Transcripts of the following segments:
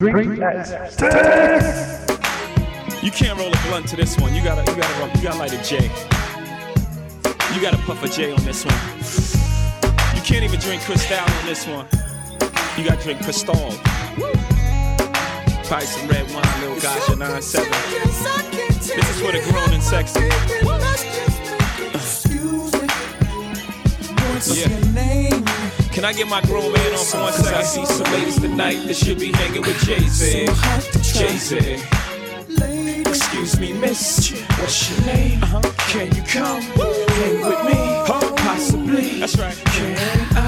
Drink test. You can't roll a blunt to this one. You gotta, you gotta, roll, you gotta light a J. You gotta puff a J on this one. You can't even drink Cristal on this one. You gotta drink Cristal. Buy some red wine, little gotcha, 9-7. This is for the grown and sexy. Yeah. Can I get my grown man on for one second? I see some ladies tonight that should be hanging with Jay-Z. Jay-Z. Excuse me, miss. What's your name? Uh-huh. Can you come hang with me? Possibly. That's right. Can I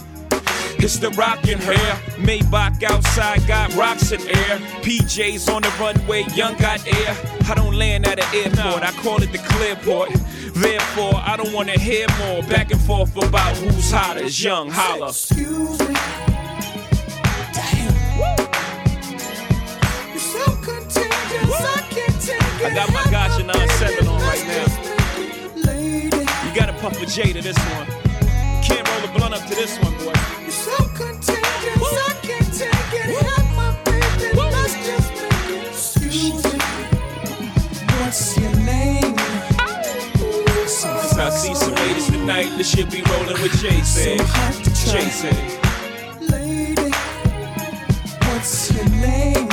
It's the rockin' hair. Maybach outside got rocks in air. PJs on the runway, young got air. I don't land at an airport, I call it the clear clearport. Therefore, I don't wanna hear more back and forth about who's hotter. Young holla. Excuse me. Damn. You're so contagious, I can't take it. I got my gotcha 9-7 on right now. Lady, You gotta puff a J to this one. Can't roll a blunt up to this one, boy. I see some ladies tonight that should be rolling with Jay-Z. So hard to try. Jay-Z. Lady, what's your name?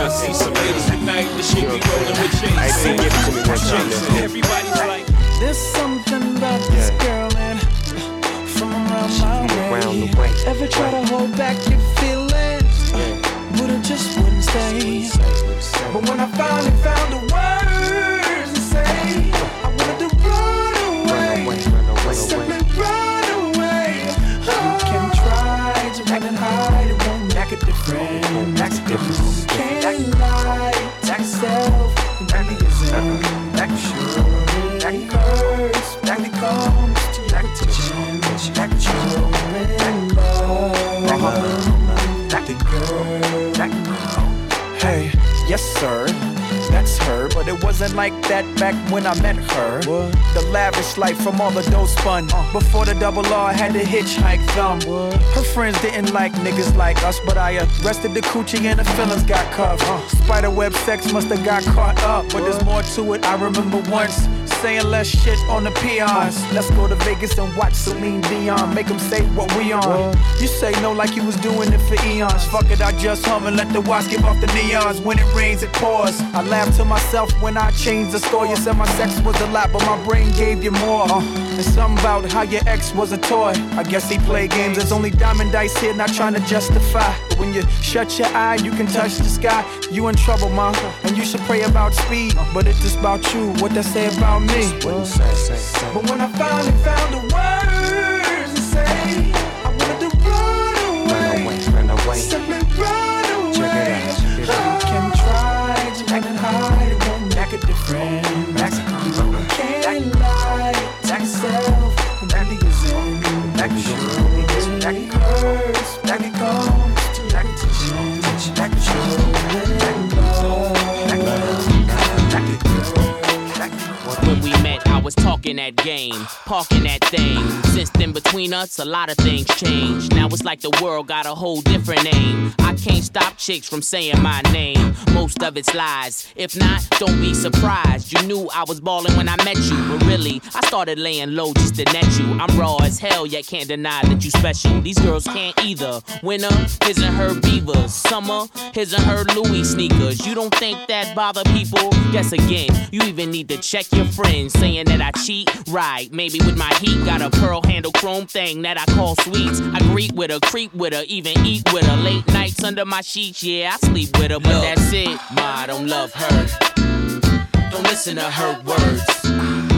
I see some ladies tonight that should be rolling with Jay-Z. I see, it to me one time, Everybody's like, There's something about this girl, and From around my way. around the way. Ever try to hold back your feelings? But it just wouldn't stay. But when I finally found the can't. Hey, yes sir, that's her, but it wasn't like that back when I met her. The lavish life from all the dough spun. Before the double R had to hitchhike thumb. Her friends didn't like niggas like us, but I arrested the coochie and the feelings got cuffed. Spiderweb sex must have got caught up, but there's more to it. I remember once saying less shit on the peons. Let's go to Vegas and watch Celine Dion, make them say what we on. You say no like you was doing it for eons. Fuck it, I just hum and let the watch give off the neons. When it rains, it pours. I laugh to myself when I changed the score. You said my sex was a lot, but my brain gave you more. Uh, and something about how your ex was a toy. I guess he played games. There's only diamond dice here, not trying to justify. When you shut your eye, you can touch the sky. You in trouble, ma, and you should pray about speed. But it's just about you. What they say about me? But when I finally found the words I was talking that game, parking that thing. Since then, between us, a lot of things changed. Now it's like the world got a whole different name. I can't stop chicks from saying my name. Most of it's lies. If not, don't be surprised. You knew I was balling when I met you, but really, I started laying low just to net you. I'm raw as hell, yet can't deny that you special. These girls can't either. Winter, his and her beavers. Summer, his and her Louis sneakers. You don't think that bother people? Guess again, you even need to check your friends saying that I cheat. Right, maybe with my heat, got a pearl handle chrome thing that I call sweets. I greet with her, creep with her, even eat with her. Late nights under my sheets, yeah, I sleep with her, but that's it. Ma, I don't love her. Don't listen to her words.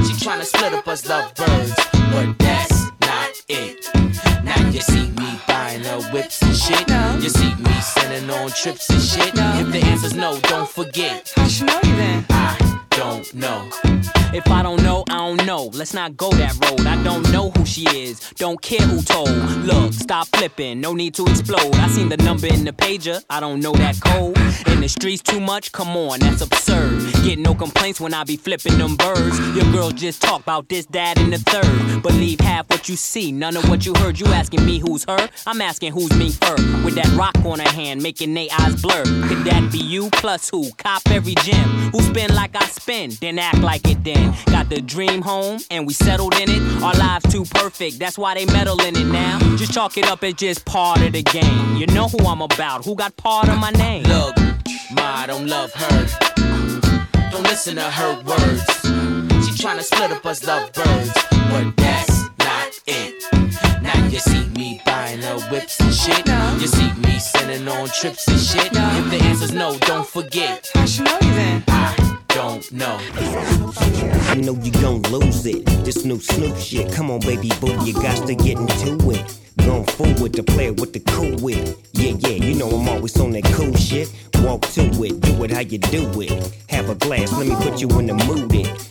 She tryna split up us lovebirds, but that's not it. Now you see me buying her whips and shit? You see me sending on trips and shit? If the answer's no, don't forget. I should know you then. I don't know. If I don't know, I don't know. Let's not go that road. I don't know who she is. Don't care who told. Look, stop flipping. No need to explode. I seen the number in the pager. I don't know that code. In the streets too much? Come on, that's absurd. Get no complaints when I be flipping them birds. Your girls just talk about this, that, and the third. Believe half what you see, none of what you heard. You asking me who's her? I'm asking who's me first. With that rock on her hand, making they eyes blur. Could that be you? Plus who? Cop every gem. Who spin like I spin, then act like it then. Got the dream home, and we settled in it. Our lives too perfect, that's why they meddle in it now. Just chalk it up as just part of the game. You know who I'm about, who got part of my name. Look, Ma, I don't love her. Don't listen to her words. She tryna split up us lovebirds, but that's not it. Now you see me buying her whips and shit. You see me sending on trips and shit. If the answer's no, don't forget. I should know you then. I don't know. I know you gon' lose it. This new Snoop shit. Come on, baby boo, you got to get into it. Going forward to play it with the cool wit. Yeah, yeah, you know I'm always on that cool shit. Walk to it, do it how you do it. Have a glass, let me put you in the mood. It.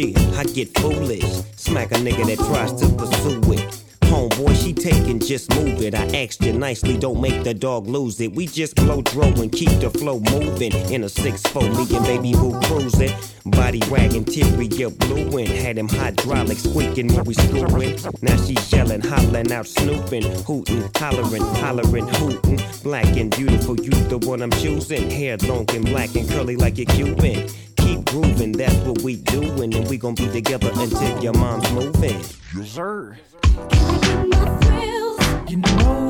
Shit, I get foolish. Smack a nigga that tries to pursue it. Homeboy, she taking, just move it. I asked you nicely, don't make the dog lose it. We just blow throw and keep the flow moving. In a 6-4, me and baby boo cruising. Body wagging, interior blueing. Had him hydraulic squeaking when we screwing. Now she yelling, hollering out, snooping, hooting, hollering, hollering, hooting. Black and beautiful, you the one I'm choosing. Hair long and black and curly like a Cuban. Keep grooving, that's what we doing, and we gon' be together until your mom's moving. You know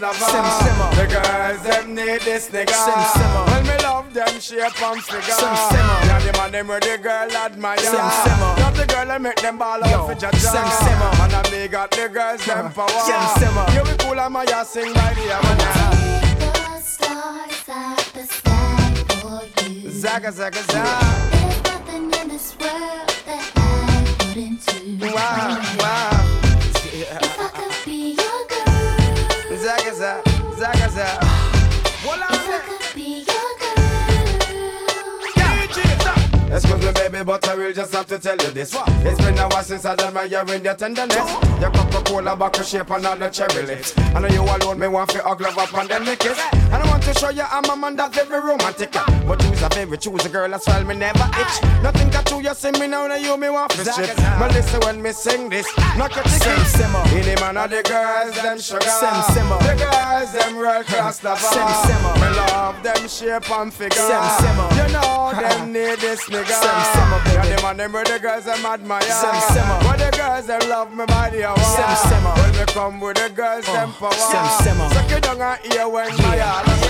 Lover. Sim simmer. The girls, them need this nigga. Sim simmer. When me love them shape and figure. Sim simmer. Yeah, the man them where the girl admire. Sim simmer. Love the girl and make them ball Yo, out for jaja. sim simmer. Man and me got the girls, them power. Sim simmer. You be cool and my ass sing by the Amana. Zaga, zaga, zaga. Wow, wow. Excuse me, baby, but I will just have to tell you this. It's been a while since I done my in your tenderness. Your Coca-Cola bottle shape and all the cherry lips. I know you alone, me want to hug love up and then me kiss. Want to show you I'm a man that's very romantic. But you's a very choosy girl, as well me never itch. Nothing got to you, see me now, now you me want to strip. But listen when me sing this, knock your Sim ticket. simmer. The man of the girls, them sugar. Sim simmer. The girls, them world class lover. Sim simmer. Me love them shape and figure. Sim simmer. You know them need this nigga. Sim simmer, baby. Yeah, the man them where the girls them admire. Sim simmer. Where the girls them love me body hour. Sim simmer. When me come with the girls them oh. power. Sim simmer. Suck it down and hear when my all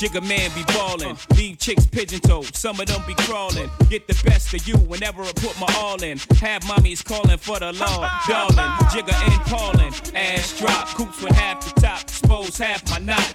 Jigga man be ballin', leave chicks pigeon toed, some of them be crawlin'. Get the best of you whenever I put my all in. Have mommies callin' for the law, darling. Jigga and Paulin', ass drop, coops with half the top, expose half my knot.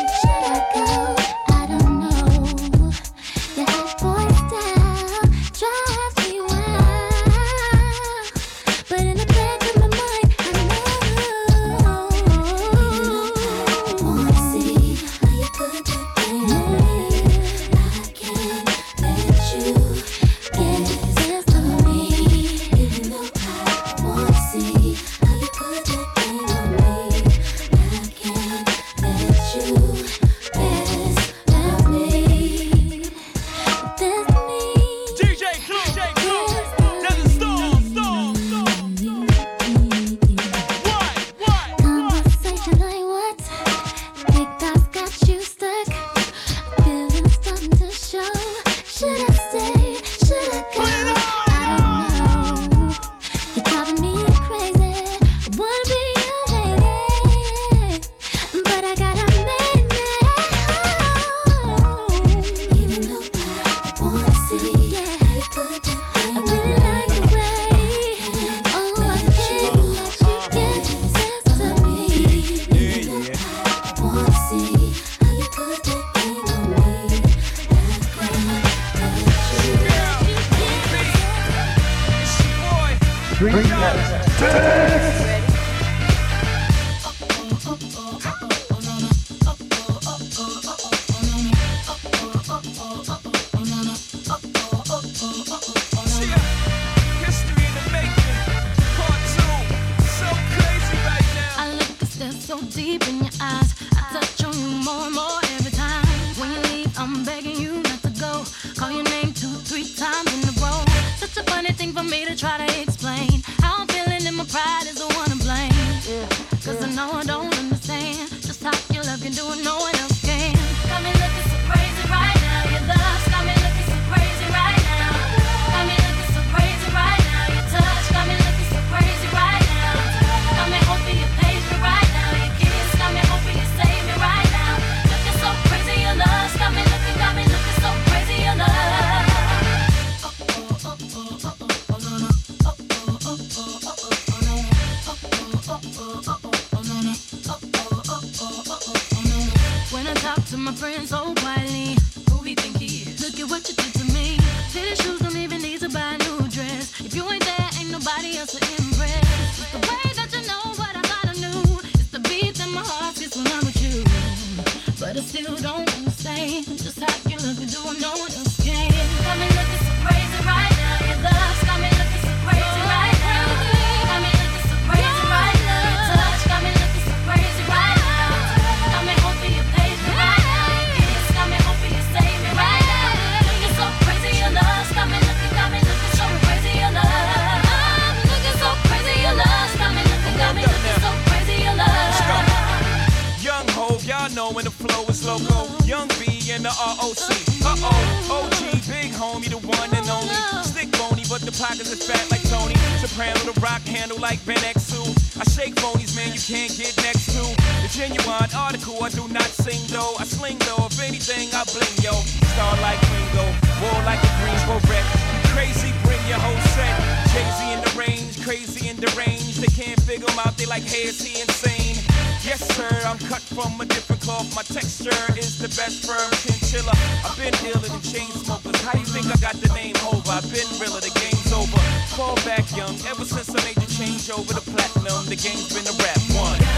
deep I've been realer, the game's over. Fall back young, ever since I made the change over the platinum, the game's been a rap one.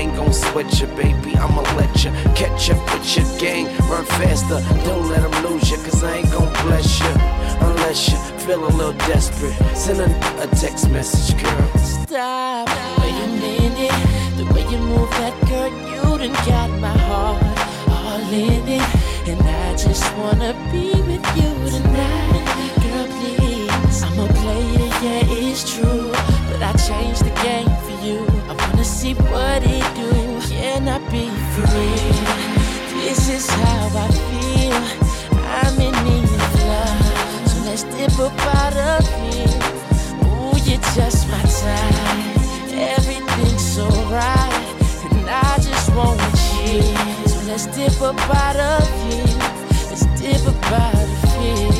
ain't gon' switch ya, baby. I'ma let ya catch up with your gang. Run faster, don't let them lose ya, cause I ain't gon' bless ya. Unless you feel a little desperate, send a, a text message, girl. Stop, wait a minute. The way you move that girl, you done got my heart all in it. And I just wanna be with you tonight. Girl, please, I'ma play it, yeah, it's true. But I changed the game for you. To see what it do. Can I be free? This is how I feel. I'm in need of love. So let's dip a out of here. Ooh, you're just my type. Everything's so right. And I just want you. So let's dip a out of here. Let's dip up out of here.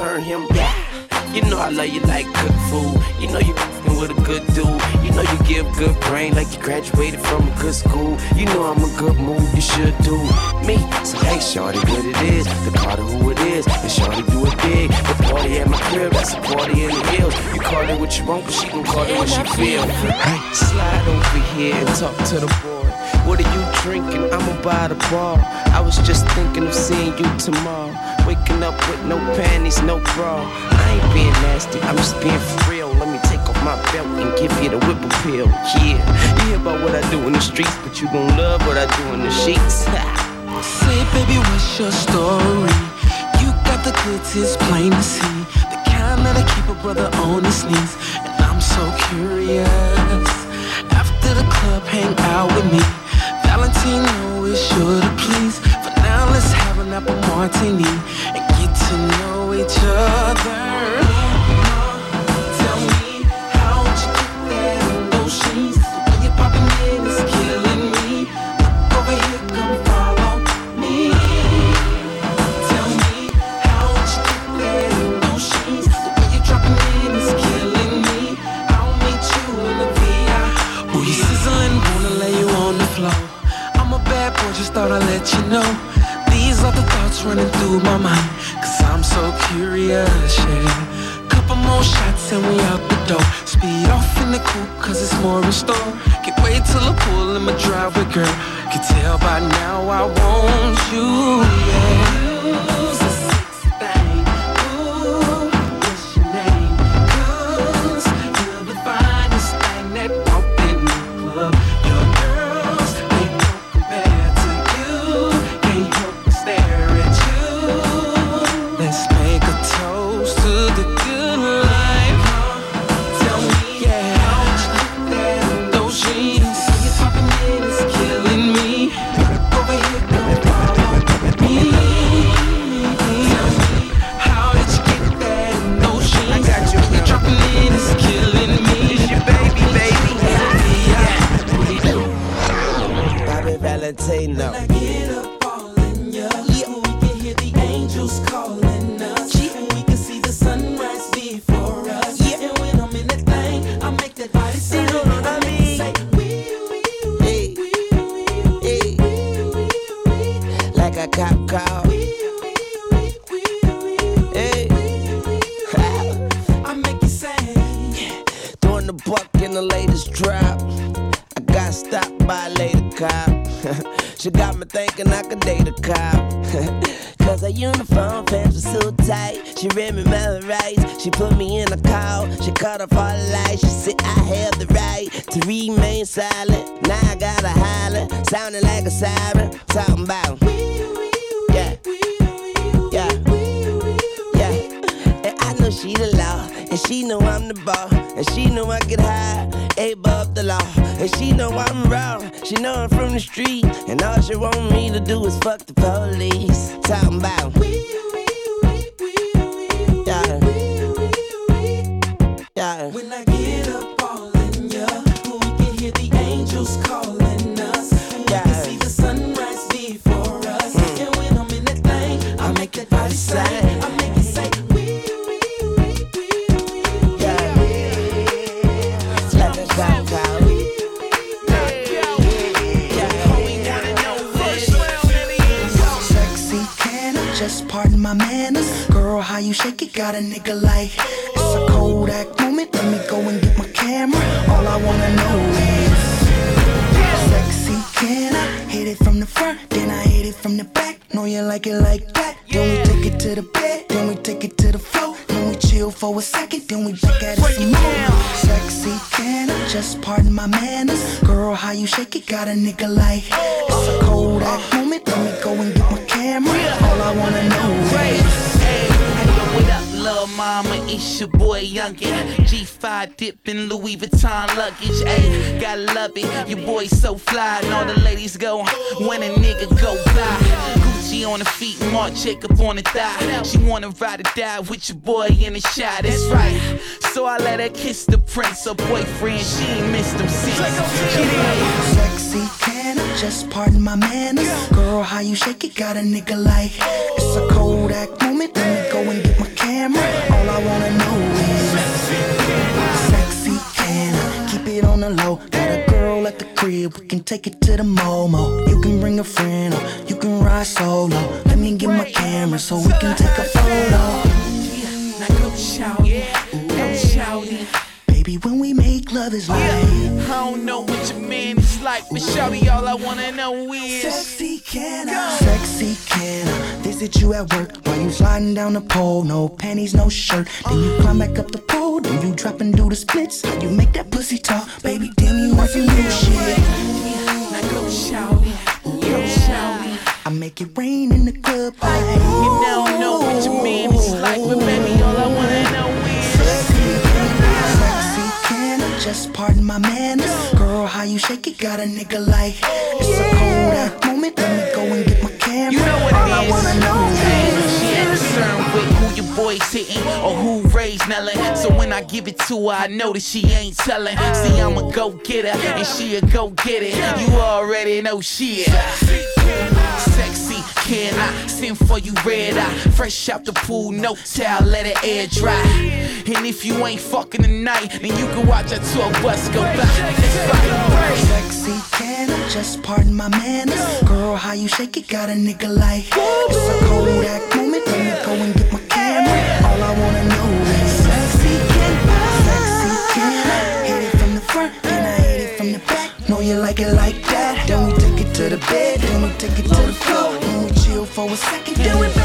turn him. Yeah. You know I love you like good food. You know you with a good dude. You know you give good brain like you graduated from a good school. You know I'm a good move, you should do me. So hey, shorty, what it is? The Carter who it is. And shorty do it big. The party at my crib, that's a party in the hills. You call it what you want, but she gon' call it what she feel. Hey, slide over here and talk to the boy. What are you drinking? I'ma buy the bar. I was just thinking of seeing you tomorrow. Waking up with no panties, no bra. I ain't being nasty, I'm just being for real. Let me take off my belt and give you the whip appeal. Yeah, you hear about what I do in the streets, but you gon' love what I do in the sheets. Say, baby, what's your story? You got the goods, it's plain to see. The kind that'll keep a brother on his knees. And I'm so curious. After the club, hang out with me. Valentino is sure to please. For now, let's have an apple martini and get to know each other. Let you know. These are the thoughts running through my mind. Cause I'm so curious, yeah. Couple more shots and we out the door. Speed off in the coupe, cause it's more in store. Can't wait till I pull in my driveway, girl. Can tell by now I want you, yeah. Got a nigga like it's a Kodak moment. Let me go and get my camera. All I wanna know is sexy, can I hit it from the front? Then I hit it from the back. Know you like it like that. Then we take it to the bed. Then we take it to the floor. Then we chill for a second. Then we back at it some more. Sexy, can I just pardon my manners? Girl, how you shake it? Got a nigga like it's a Kodak moment. Let me go and get my camera. All I wanna know is mama, it's your boy Youngin. G5 dipping Louis Vuitton luggage. Ayy, gotta love it. Your boy so fly, and all the ladies go when a nigga go by. Gucci on the feet, Marc Jacob on the thigh. She wanna ride or die with your boy in the shot. That's right. So I let her kiss the prince, her boyfriend. She ain't missed him since. Sexy, can I just pardon my manners? Girl, how you shake it? Got a nigga like it's a Kodak moment. Let me go and get my camera. All I wanna know is sexy, can I keep it on the low? Got a girl at the crib, we can take it to the Momo. You can bring a friend or you can ride solo. Let me get my camera so we can take a photo. Now go shout go shout. Baby, when we make love is like I don't know what your man is like, but shouty, all I wanna know is Sexy can I? Sexy can I visit you at work while you sliding down the pole? No panties, no shirt. Then you climb back up the pole, then you drop and do the splits. How you make that pussy talk, baby? Damn you if you knew shit. Now go shout it, go. I make it rain in the club. You now know what your man is like, but baby, just pardon my manners? Girl, how you shake it? Got a nigga like it's a Kodak moment. Let me go and get my camera. You know what All it I is. wanna know is She ain't concerned with who your boy's hitting or who raised Nellin. So when I give it to her, I know that she ain't telling. See, I'm a go getter and she a go get it. You already know she is. Can I send for you red eye? Fresh out the pool, no towel, let it air dry. And if you ain't fucking tonight, then you can watch a tour bus go by. Sexy can I just pardon my manners? Girl, how you shake it? Got a nigga like it's a Kodak moment. Let me go and get my camera. All I wanna know is sexy can I? Sexy can I? Hit it from the front and I hit it from the back. Know you like it like that. Then we take it to the bed, then we take it to the floor for a second. Do it.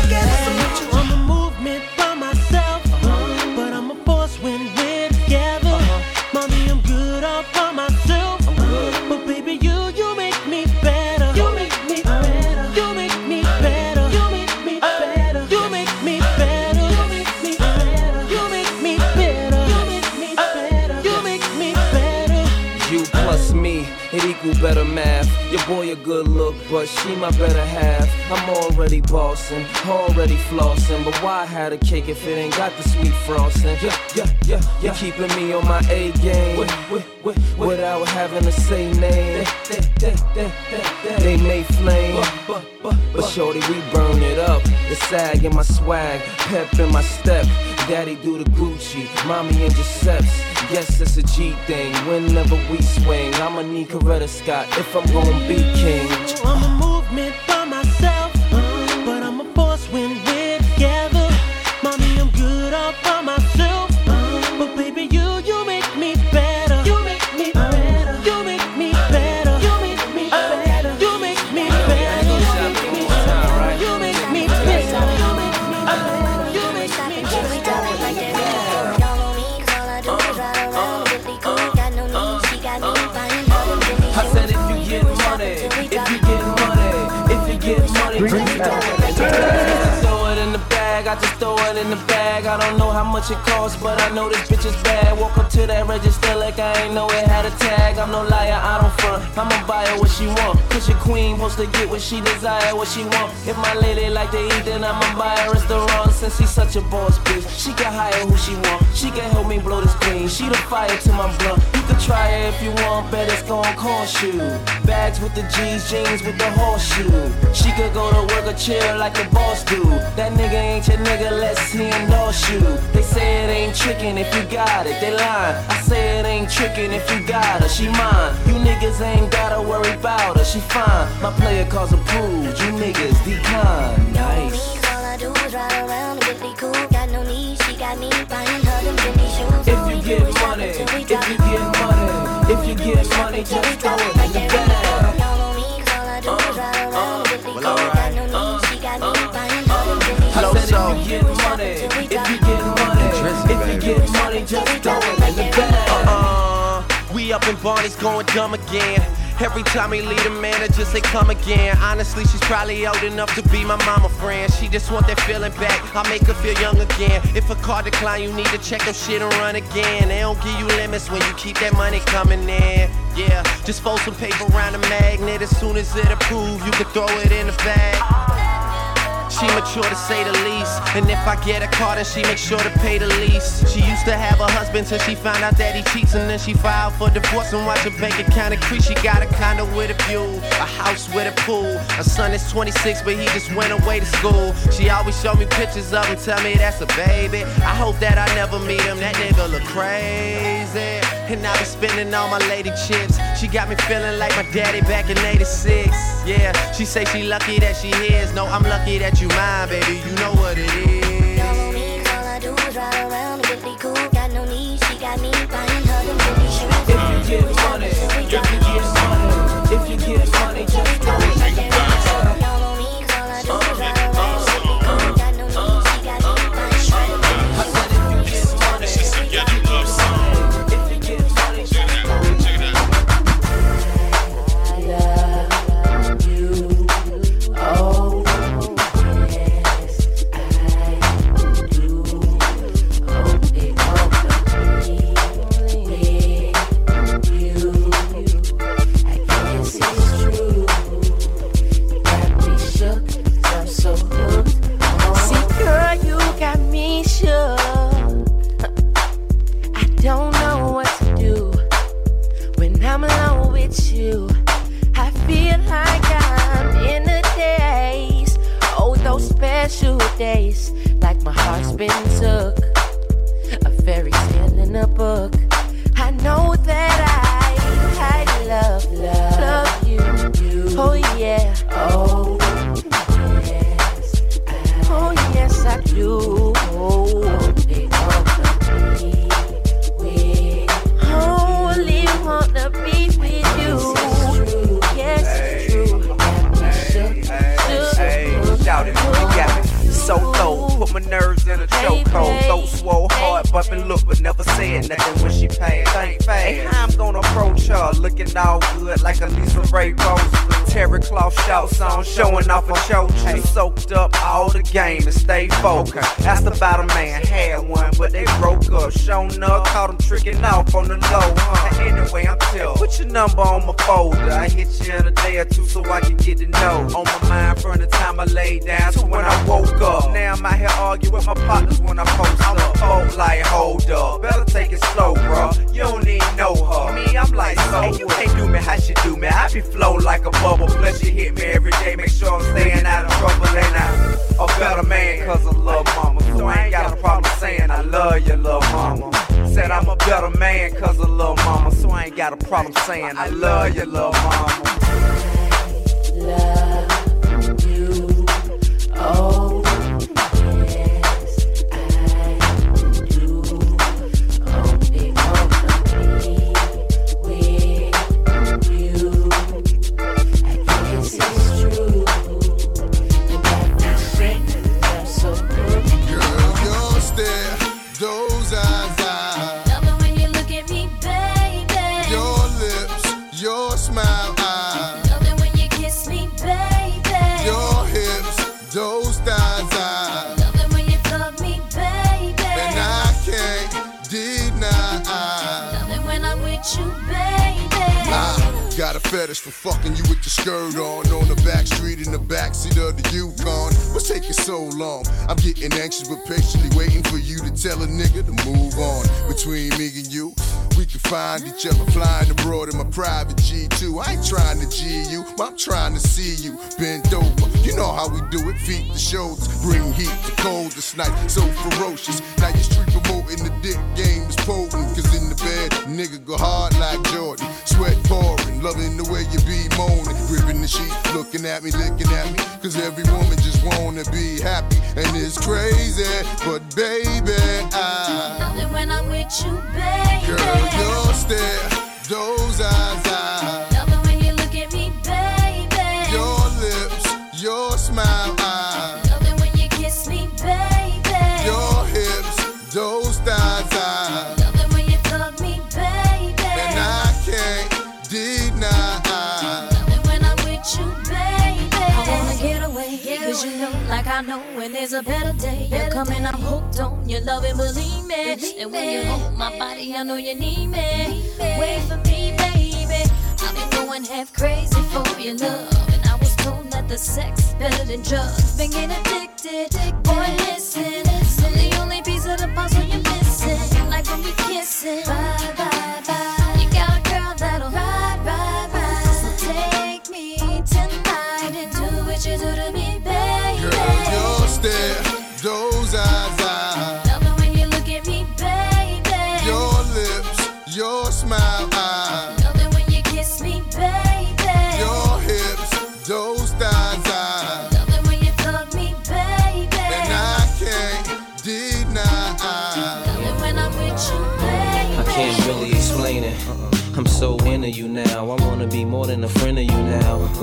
A good look, but she my better half. I'm already bossing, already flossing. But why had a cake if it ain't got the sweet frosting? Yeah, yeah, yeah, yeah. Keeping me on my A game with, with, with, without having to say name. They, they, they, they, they may flame, but, but, but shorty, we burn it up. The sag in my swag, pep in my step. Daddy do the Gucci, mommy and Giuseppe's. Yes, it's a G thing. Whenever we swing, I'ma need Coretta Scott if I'm gonna be king. I'm a movement Hey! Bag, I just throw it in the bag. I don't know how much it costs, but I know this bitch is bad. Walk up to that register like I ain't know it had a tag. I'm no liar, I don't front. I'ma buy her what she want. Cause your queen wants to get what she desire, what she want. If my lady like to eat, then I'ma buy her a restaurant. Since she's such a boss bitch, she can hire who she want. She can help me blow this queen. She the fire to my blunt. You can try her if you want, bet it's gon' cost you. Bags with the G's, jeans with the horseshoe. She could go to work or chill like the boss do. That nigga ain't your nigga, let's see endorse you. They say it ain't trickin' if you got it, they lying. I say it ain't trickin' if you got her, she mine. You niggas ain't gotta worry about her, she fine. My player calls approved, you niggas decline. Nice. all i do is ride around with the coop got no need If you get money, if you get money, if you get money, just throw it in the bag. Just throw it in the bag. Uh-uh. We up in Barney's going dumb again. Every time he leave the manager say come again. Honestly, she's probably old enough to be my mama friend. She just want that feeling back. I make her feel young again. If a car decline, you need to check your shit and run again. They don't give you limits when you keep that money coming in. Yeah, just fold some paper around the magnet. As soon as it approve, you can throw it in the bag. She mature to say the least. And if I get a car, then she make sure to pay the lease. She used to have a husband till she found out that he cheats. And then she filed for divorce and watch her bank account increase. She got a condo with a view, a house with a pool. Her son is 26, but he just went away to school. She always show me pictures of him, tell me that's a baby. I hope that I never meet him. That nigga look crazy. And I be spending all my lady chips. She got me feeling like my daddy back in 86. Yeah, she say she lucky that she is. No, I'm lucky that you mine, baby. You know what it is. All I do is ride around love you, love skirt on on the back street in the backseat of the Yukon. What's taking so long? I'm getting anxious but patiently waiting for you to tell a nigga to move on. Between me and you, we can find each other flying abroad in my private G2. I ain't trying to G you, I'm trying to see you bend over. You know how we do it, feet to shoulders, bring heat to cold this night. So ferocious. Now you street promoting the dick game is potent. Cause in the bed, nigga go hard like Jordan. Sweat pouring, loving the way you be moaning. Gripping the sheet, looking at me, licking at me. Cause every woman just wanna be happy. And it's crazy, but baby, I. Love it when I'm with you, baby. Girl, your stare, those eyes, eyes. There's a better day. You're coming, I'm hooked on your love and believe me. And when you hold my body, I know you need me. Wait for me, baby. I've been going half crazy for your love. And I was told that the sex is better than drugs. Been getting addicted. Boy, listen. I'm the only piece of the puzzle you're missing. Like when we kissing. Bye, bye.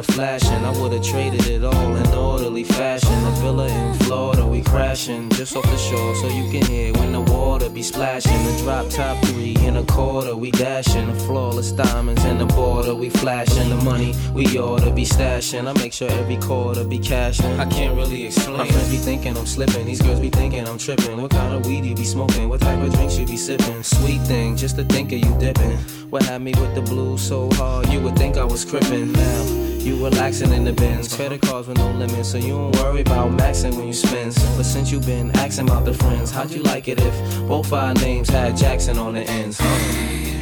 It's more than a flash, and I would've traded it all in orderly fashion. A villa in Florida, we crashing just off the shore, so you can hear when the water be splashing. The drop top three in a quarter, we dashing. The flawless diamonds in the border, we flashing. The money we oughta be stashing. I make sure every quarter be cashing. I can't really explain. My friends be thinking I'm slipping, these girls be thinking I'm tripping. What kind of weed you be smoking? What type of drinks you be sipping? Sweet thing, just to think of you dipping. What had me with the blues so hard, you would think I was crippin' now. You relaxing in the Benz, credit cards with no limits, so you don't worry about maxing when you spend. But since you been asking about the friends, how'd you like it if both our names had Jackson on the ends? How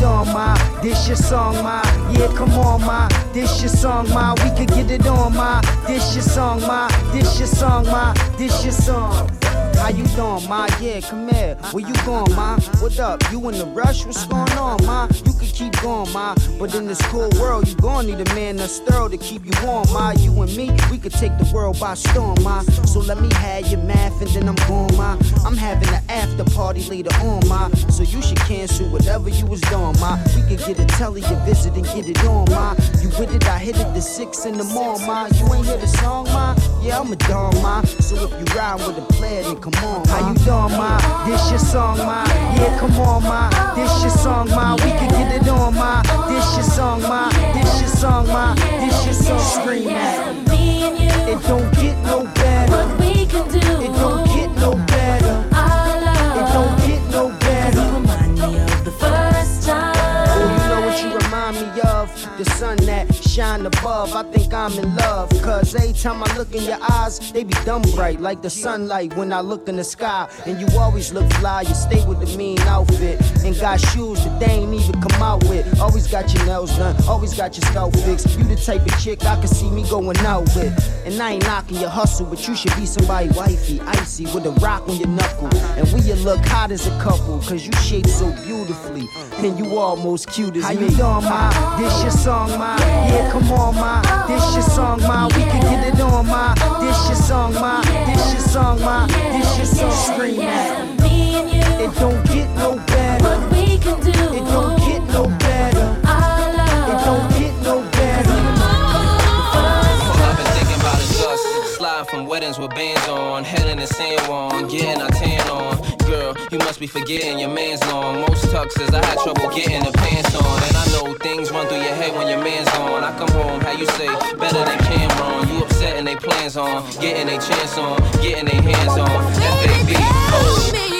you ma? This your song, ma? Yeah, come on, ma. This your song, ma. We could get it on, ma. This your song, ma. This your song, ma. This your song. You doing, ma? Yeah, come here. Where you going, ma? What up? You in the rush? What's going on, ma? You can keep going, ma. But in this cool world, you gon' need a man that's thorough to keep you warm, ma. You and me, we could take the world by storm, ma. So let me have your math and then I'm going, ma. I'm having an after party later on, ma. So you should cancel whatever you was doing, ma. We could get a telly a visit and get it on, ma. You with it? I hit it to six in the morning, ma. You ain't hear the song, ma? Yeah, I'm a dog, ma. So if you ride with a player, then come on. How you doing, ma? This your song, ma. Yeah, come on, ma. This your song, ma. We can get it on, ma. This your song, ma. This your song, ma. This your song. Scream at It don't get no better. What we can do. It don't get no better. It don't get no better. You remind me of the first time. Oh, you know what you remind me of? The sun shine above. I think I'm in love. Cause every time I look in your eyes, they be dumb bright like the sunlight when I look in the sky. And you always look fly. You stay with the mean outfit. And got shoes that they ain't even come out with. Always got your nails done. Always got your scalp fixed. You the type of chick I can see me going out with. And I ain't knocking your hustle, but you should be somebody wifey, icy, with a rock on your knuckle. And we you look hot as a couple, cause you shape so beautifully. And you almost cute as How me. you doing, ma? This your song, ma. Yeah, come on, ma. This your song, ma. We can get it on, ma. This your song, ma. This your song, ma. This your song. Scream at It don't get no better. What we can do. from weddings with bands on, head in the sand on, getting our tan on. Girl, you must be forgetting your man's long. Most tuxes, I had trouble getting the pants on. And I know things run through your head when your man's gone. I come home, how you say, better than Cameron. You upsetting they plans on, getting their chance on, getting their hands on. F-A-B. Oh.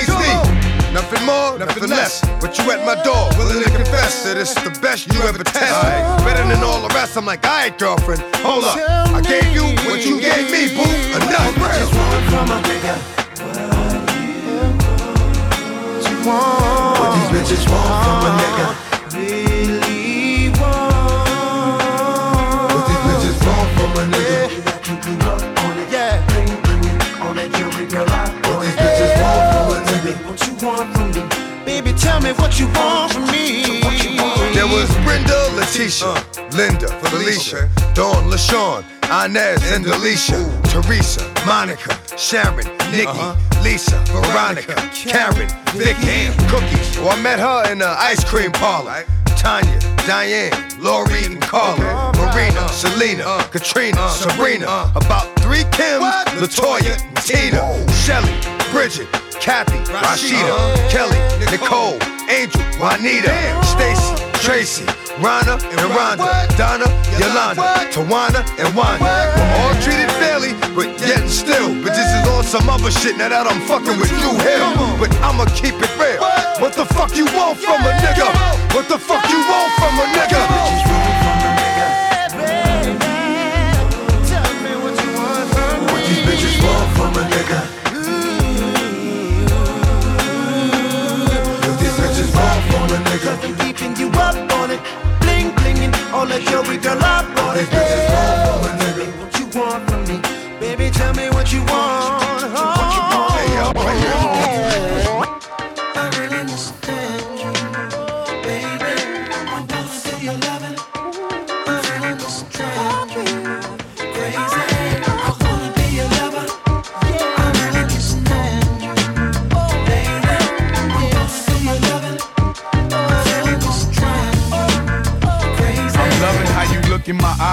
Nothing more, nothing less. But you at my door, willing to confess that it's the best you ever tested. Better than all the rest. I'm like, alright, girlfriend, hold up. I gave you what you gave me, boo. Enough. Just want from a nigga. What you want? What these bitches want from a nigga. Me what you want from me. There was Brenda, Letitia, uh. Linda, Felicia, Dawn, LaShawn, Inez, and Alicia, Teresa, Monica, Sharon, uh-huh. Nikki, Lisa, Veronica, Karen, Vicky, Cookies. Oh, I met her in the ice cream parlor. Tanya, Diane, Lori, and Carla, Marina, Selena, uh. Katrina, uh. Sabrina, about three Kims, Latoya, Tina, Shelly, Bridget, Kathy, Rashida, Kelly, Nicole, Angel, Juanita, Stacy, Tracy, Rhonda, and Rhonda, Donna, Yolanda, Tawana, and Wanda. We're all treated fairly, but yet still, bitches is on some other shit now that I'm fucking with you here. But I'ma keep it real. What the fuck you want from a nigga? What the fuck you want from a nigga? Blinging, all that jewelry, girl, I bought it. bitches want from a nigga. What you want from me, baby? Tell me what you want. What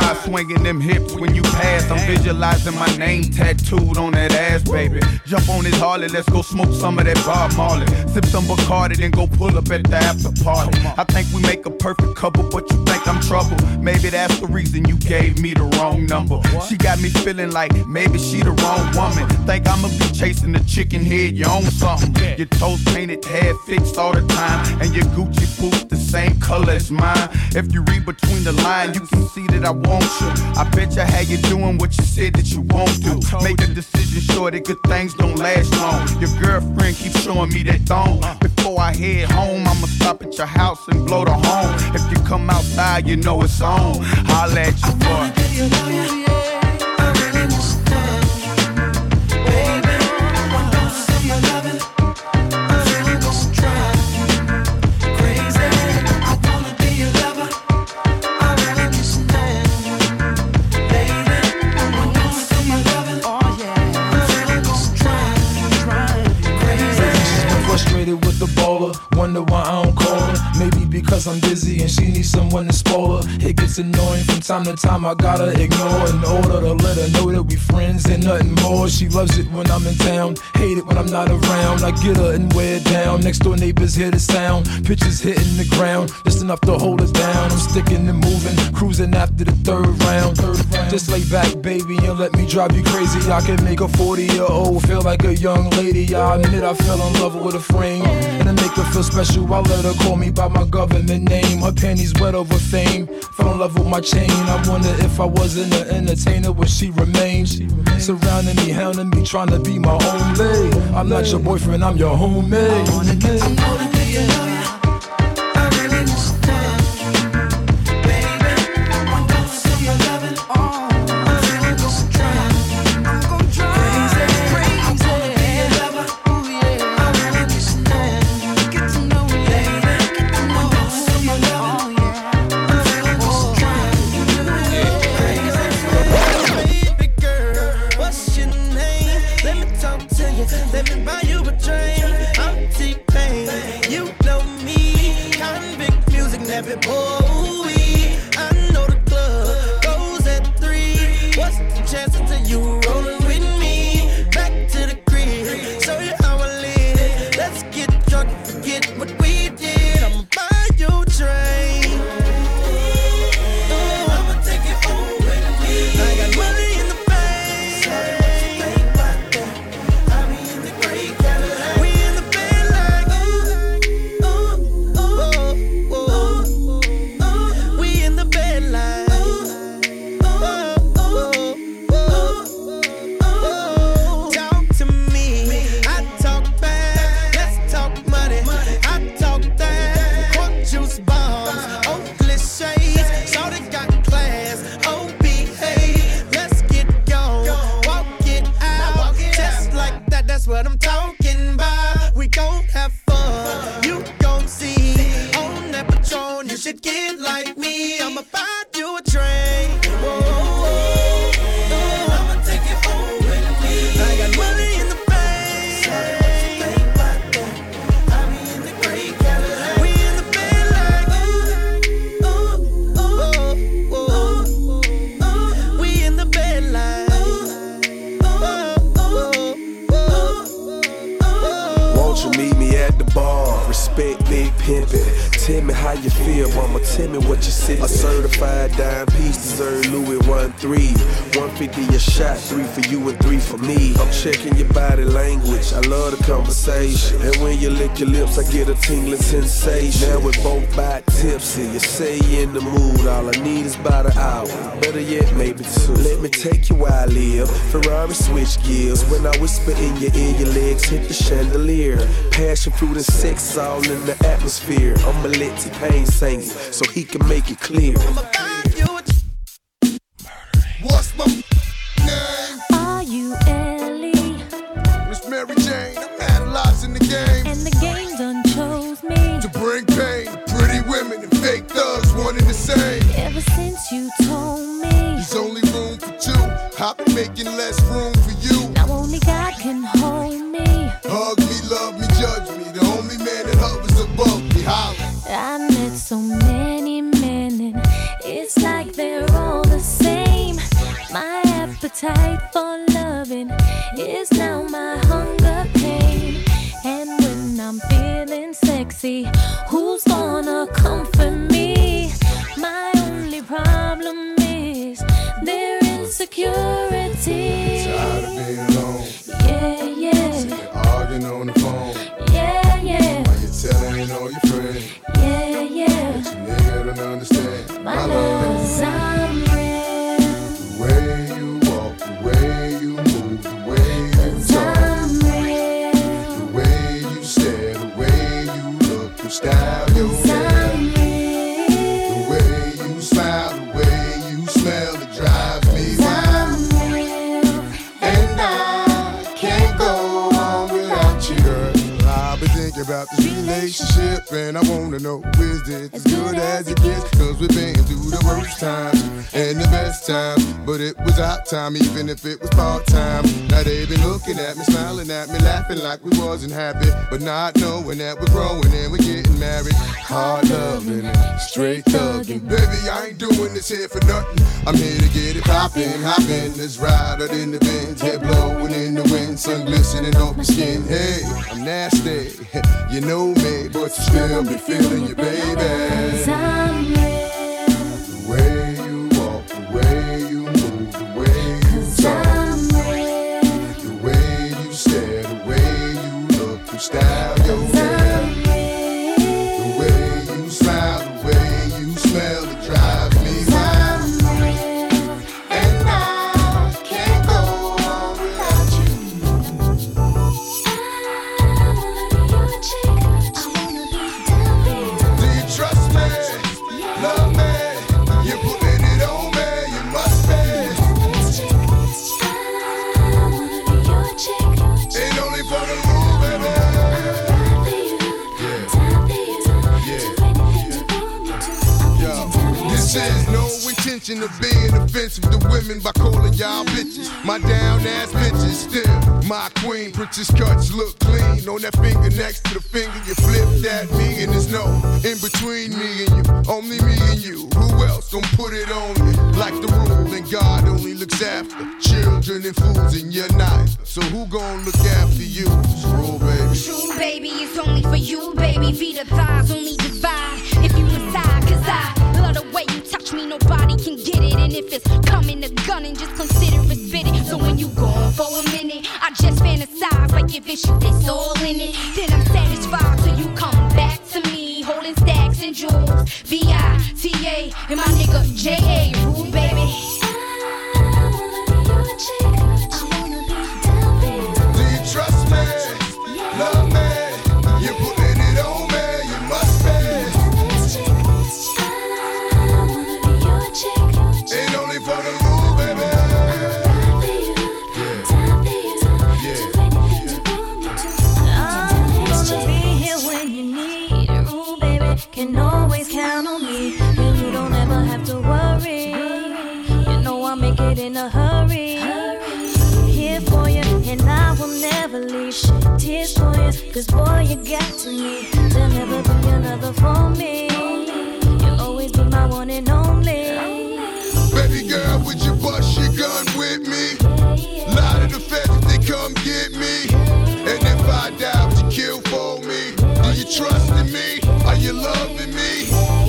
eyes, swinging them hips when you pass. I'm visualizing my name tattooed on that ass, baby. Jump on this Harley, let's go smoke some of that Bob Marley. Sip some Bacardi, then go pull up at the after party. I think we make a perfect couple, but you think I'm trouble. Maybe that's the reason you gave me the wrong number. She got me feeling like maybe she the wrong woman. Think I'ma be chasing the chicken head, you own something. Your toes painted, hair fixed all the time, and your Gucci boots the same color as mine. If you read between the lines, you can see that I want you. I bet you how you doing what you said that you won't do. Make a decision sure that good things don't last long. Your girlfriend keeps showing me that thong. Before I head home, I'ma stop at your house and blow the horn. If you come outside, you know it's on. Holla at you, boy. Baller, wonder why I don't because I'm busy and she needs someone to spoil her. It gets annoying from time to time, I gotta ignore in order to let her know that we friends and nothing more. She loves it when I'm in town, hate it when I'm not around. I get her and wear down. Next door neighbors hear the sound, pitches hitting the ground, just enough to hold us down. I'm sticking and moving, cruising after the third round. Just lay back, baby, and let me drive you crazy. I can make a 40 year old feel like a young lady. I admit I fell in love with a frame, and to make her feel special, I let her call me by my government name. Her panties wet over fame. Fell in love with my chain. I wonder if I wasn't an entertainer, would she remain? Surrounding me, hounding me, trying to be my own. I'm not your boyfriend, I'm your homemade. Crazy, crazy. whisper in your ear, your legs hit the chandelier. Passion fruit and sex all in the atmosphere. I'ma let T-Pain sing it so he can make it clear. sexy. Who's gonna and I wanna know is this as good as it gets? Cause we've been through the worst times and the best times, but it was hot time, even if it was part time. Now they been looking at me, smiling at me, laughing like we wasn't happy, but not knowing that we're growing and we're getting married. Hard loving, straight thugging. Baby, I ain't doing this here for nothing. I'm here to get it poppin', hoppin'. Let's ride out in the Benz, head blowing in the wind, sun glistening off my skin. Hey, I'm nasty, you know me, but still damn, be feeling you, baby. Some to women by calling y'all bitches. My down ass bitches still. My queen, Princess cuts look clean. On that finger next to the finger, you flip that me and there's no in between me and you. Only me and you. Who else gon' put it on me? Like the rule, and God only looks after children and fools, and you're not. So who gon' look after you? Rule, baby. True, baby, it's only for you, baby. Feet the thighs only divide if you inside. Cause I touch me, nobody can get it. And if it's coming to gunning, just consider it spitting. So when you gone for a minute, I just fantasize like if it's you, it's all in it. Then I'm satisfied till you come back to me, holding stacks and jewels. V I T A and my nigga J A. Baby. Do cause boy, you got to me. There'll never be another for me. You'll always be my one and only. Baby girl, would you bust your gun with me? Lie to the feds if they come get me. And if I die, would you kill for me? Do you trust in me? Are you loving me?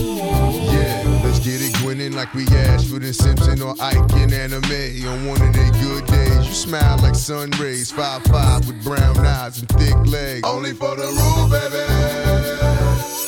Like we Ashford and Simpson or Ike in anime. On one of their good days, you smile like sun rays. Five five with brown eyes and thick legs. Only for the rule, baby.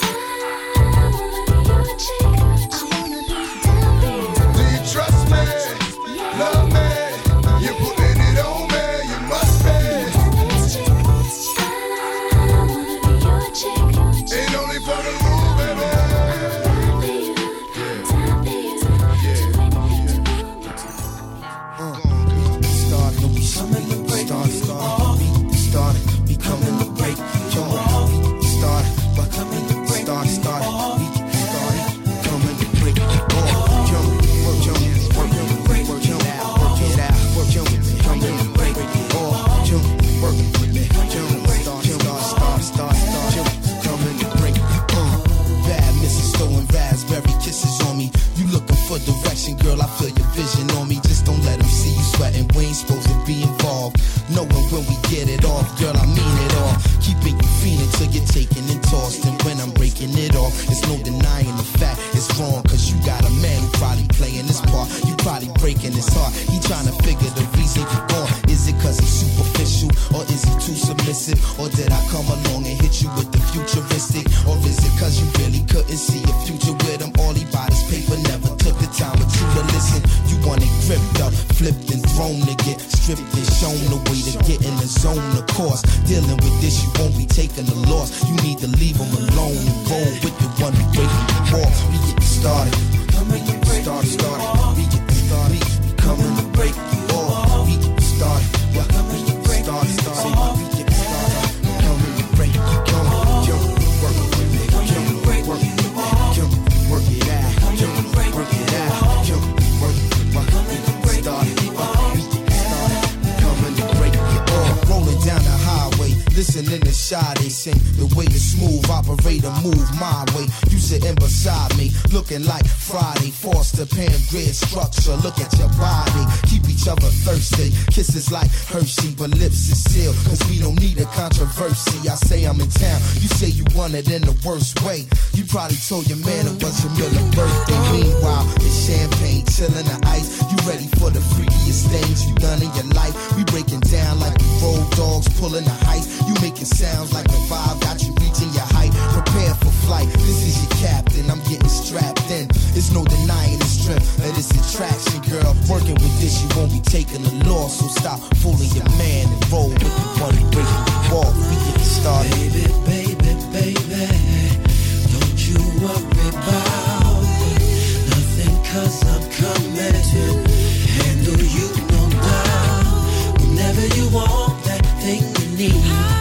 It in the worst way. You probably told your man it was your million birthday. Meanwhile, it's champagne, chilling the ice. You ready for the freakiest things you done in your life? We breaking down like we road dogs, pulling the height. You making sounds like the vibe got you reaching your height. Prepare for flight. This is your captain. I'm getting strapped in. It's no denying the strength of this attraction, girl. Working with this, you won't be taking a loss. So stop fooling your man and roll with the one breaking you off. We get started. Baby, baby, baby. Don't you worry about I'm coming to handle you, no doubt. Whenever you want that thing you need,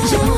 I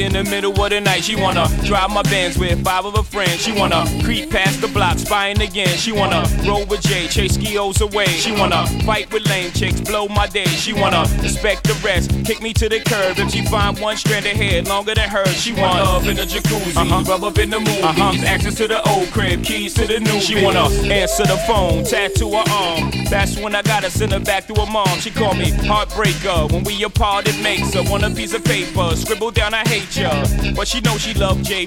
in the middle of the night. She wanna drive my Benz with five of her friends. She wanna creep past the block, spying again. She wanna roll with Jay, chase skios away. She wanna fight with lame chicks, blow my day. She wanna respect the rest, kick me to the curb. If she find one strand of hair longer than hers, she wanna love in the jacuzzi, uh-huh. rub up in the movies, uh-huh. access to the old crib, keys to the new. She wanna answer the phone, tattoo her arm. That's when I gotta send her back to her mom. She called me heartbreaker. When we apart, it makes her want a piece of paper. Scribble down, I hate ya. But she know she love Jay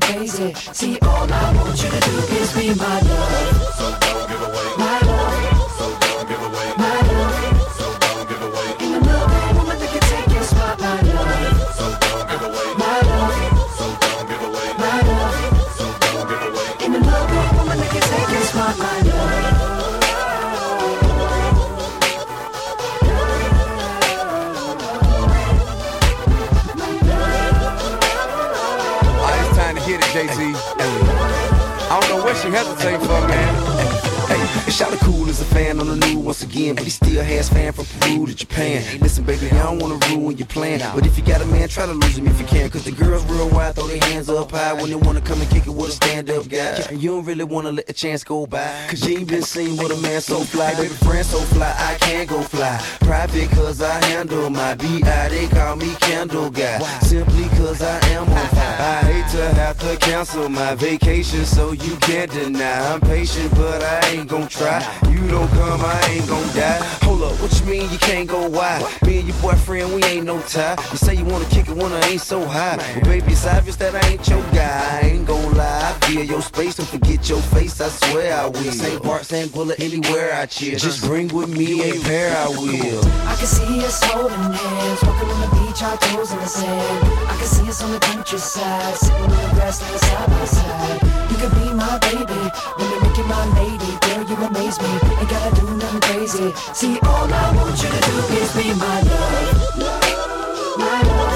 crazy. See, all I want you to do is be my love. She hesitating for, man. Hey, shout the cool as a fan on the new once again, but he still has fan from Peru to Japan. Listen, baby, I don't wanna ruin your plan, but if you got a man, try to lose him if you can. Cause the girls real wide, throw their hands up high when they wanna come and kick it with a stand up guy. You don't really wanna let the chance go by, cause you ain't been seen with a man so fly. Baby, friend so fly, I can't go fly. Private cause I handle my BI, they call me Candle Guy. Simply cause I am on fire. I hate to have to cancel my vacation, so you can't deny. I'm patient, but I ain't gon' try. You don't come, I ain't gon' die. Hold up, what you mean you can't go wide? Me and your boyfriend, we ain't no tie. You say you wanna kick it when I ain't so high. Well, baby, it's obvious that I ain't your guy. I ain't gon' lie. I feel your space and forget your face, I swear I will. St. Bart, St. Bullet, anywhere I chill. Just bring with me a pair, I will. I can see us holding hands, walking on the reach our toes in the sand. I can see us on the countryside, sitting on the grassland side by side. You could be my baby, when you make you my lady. Girl, you amaze me, ain't gotta do nothing crazy. See, all I want you to do is be my love, my love.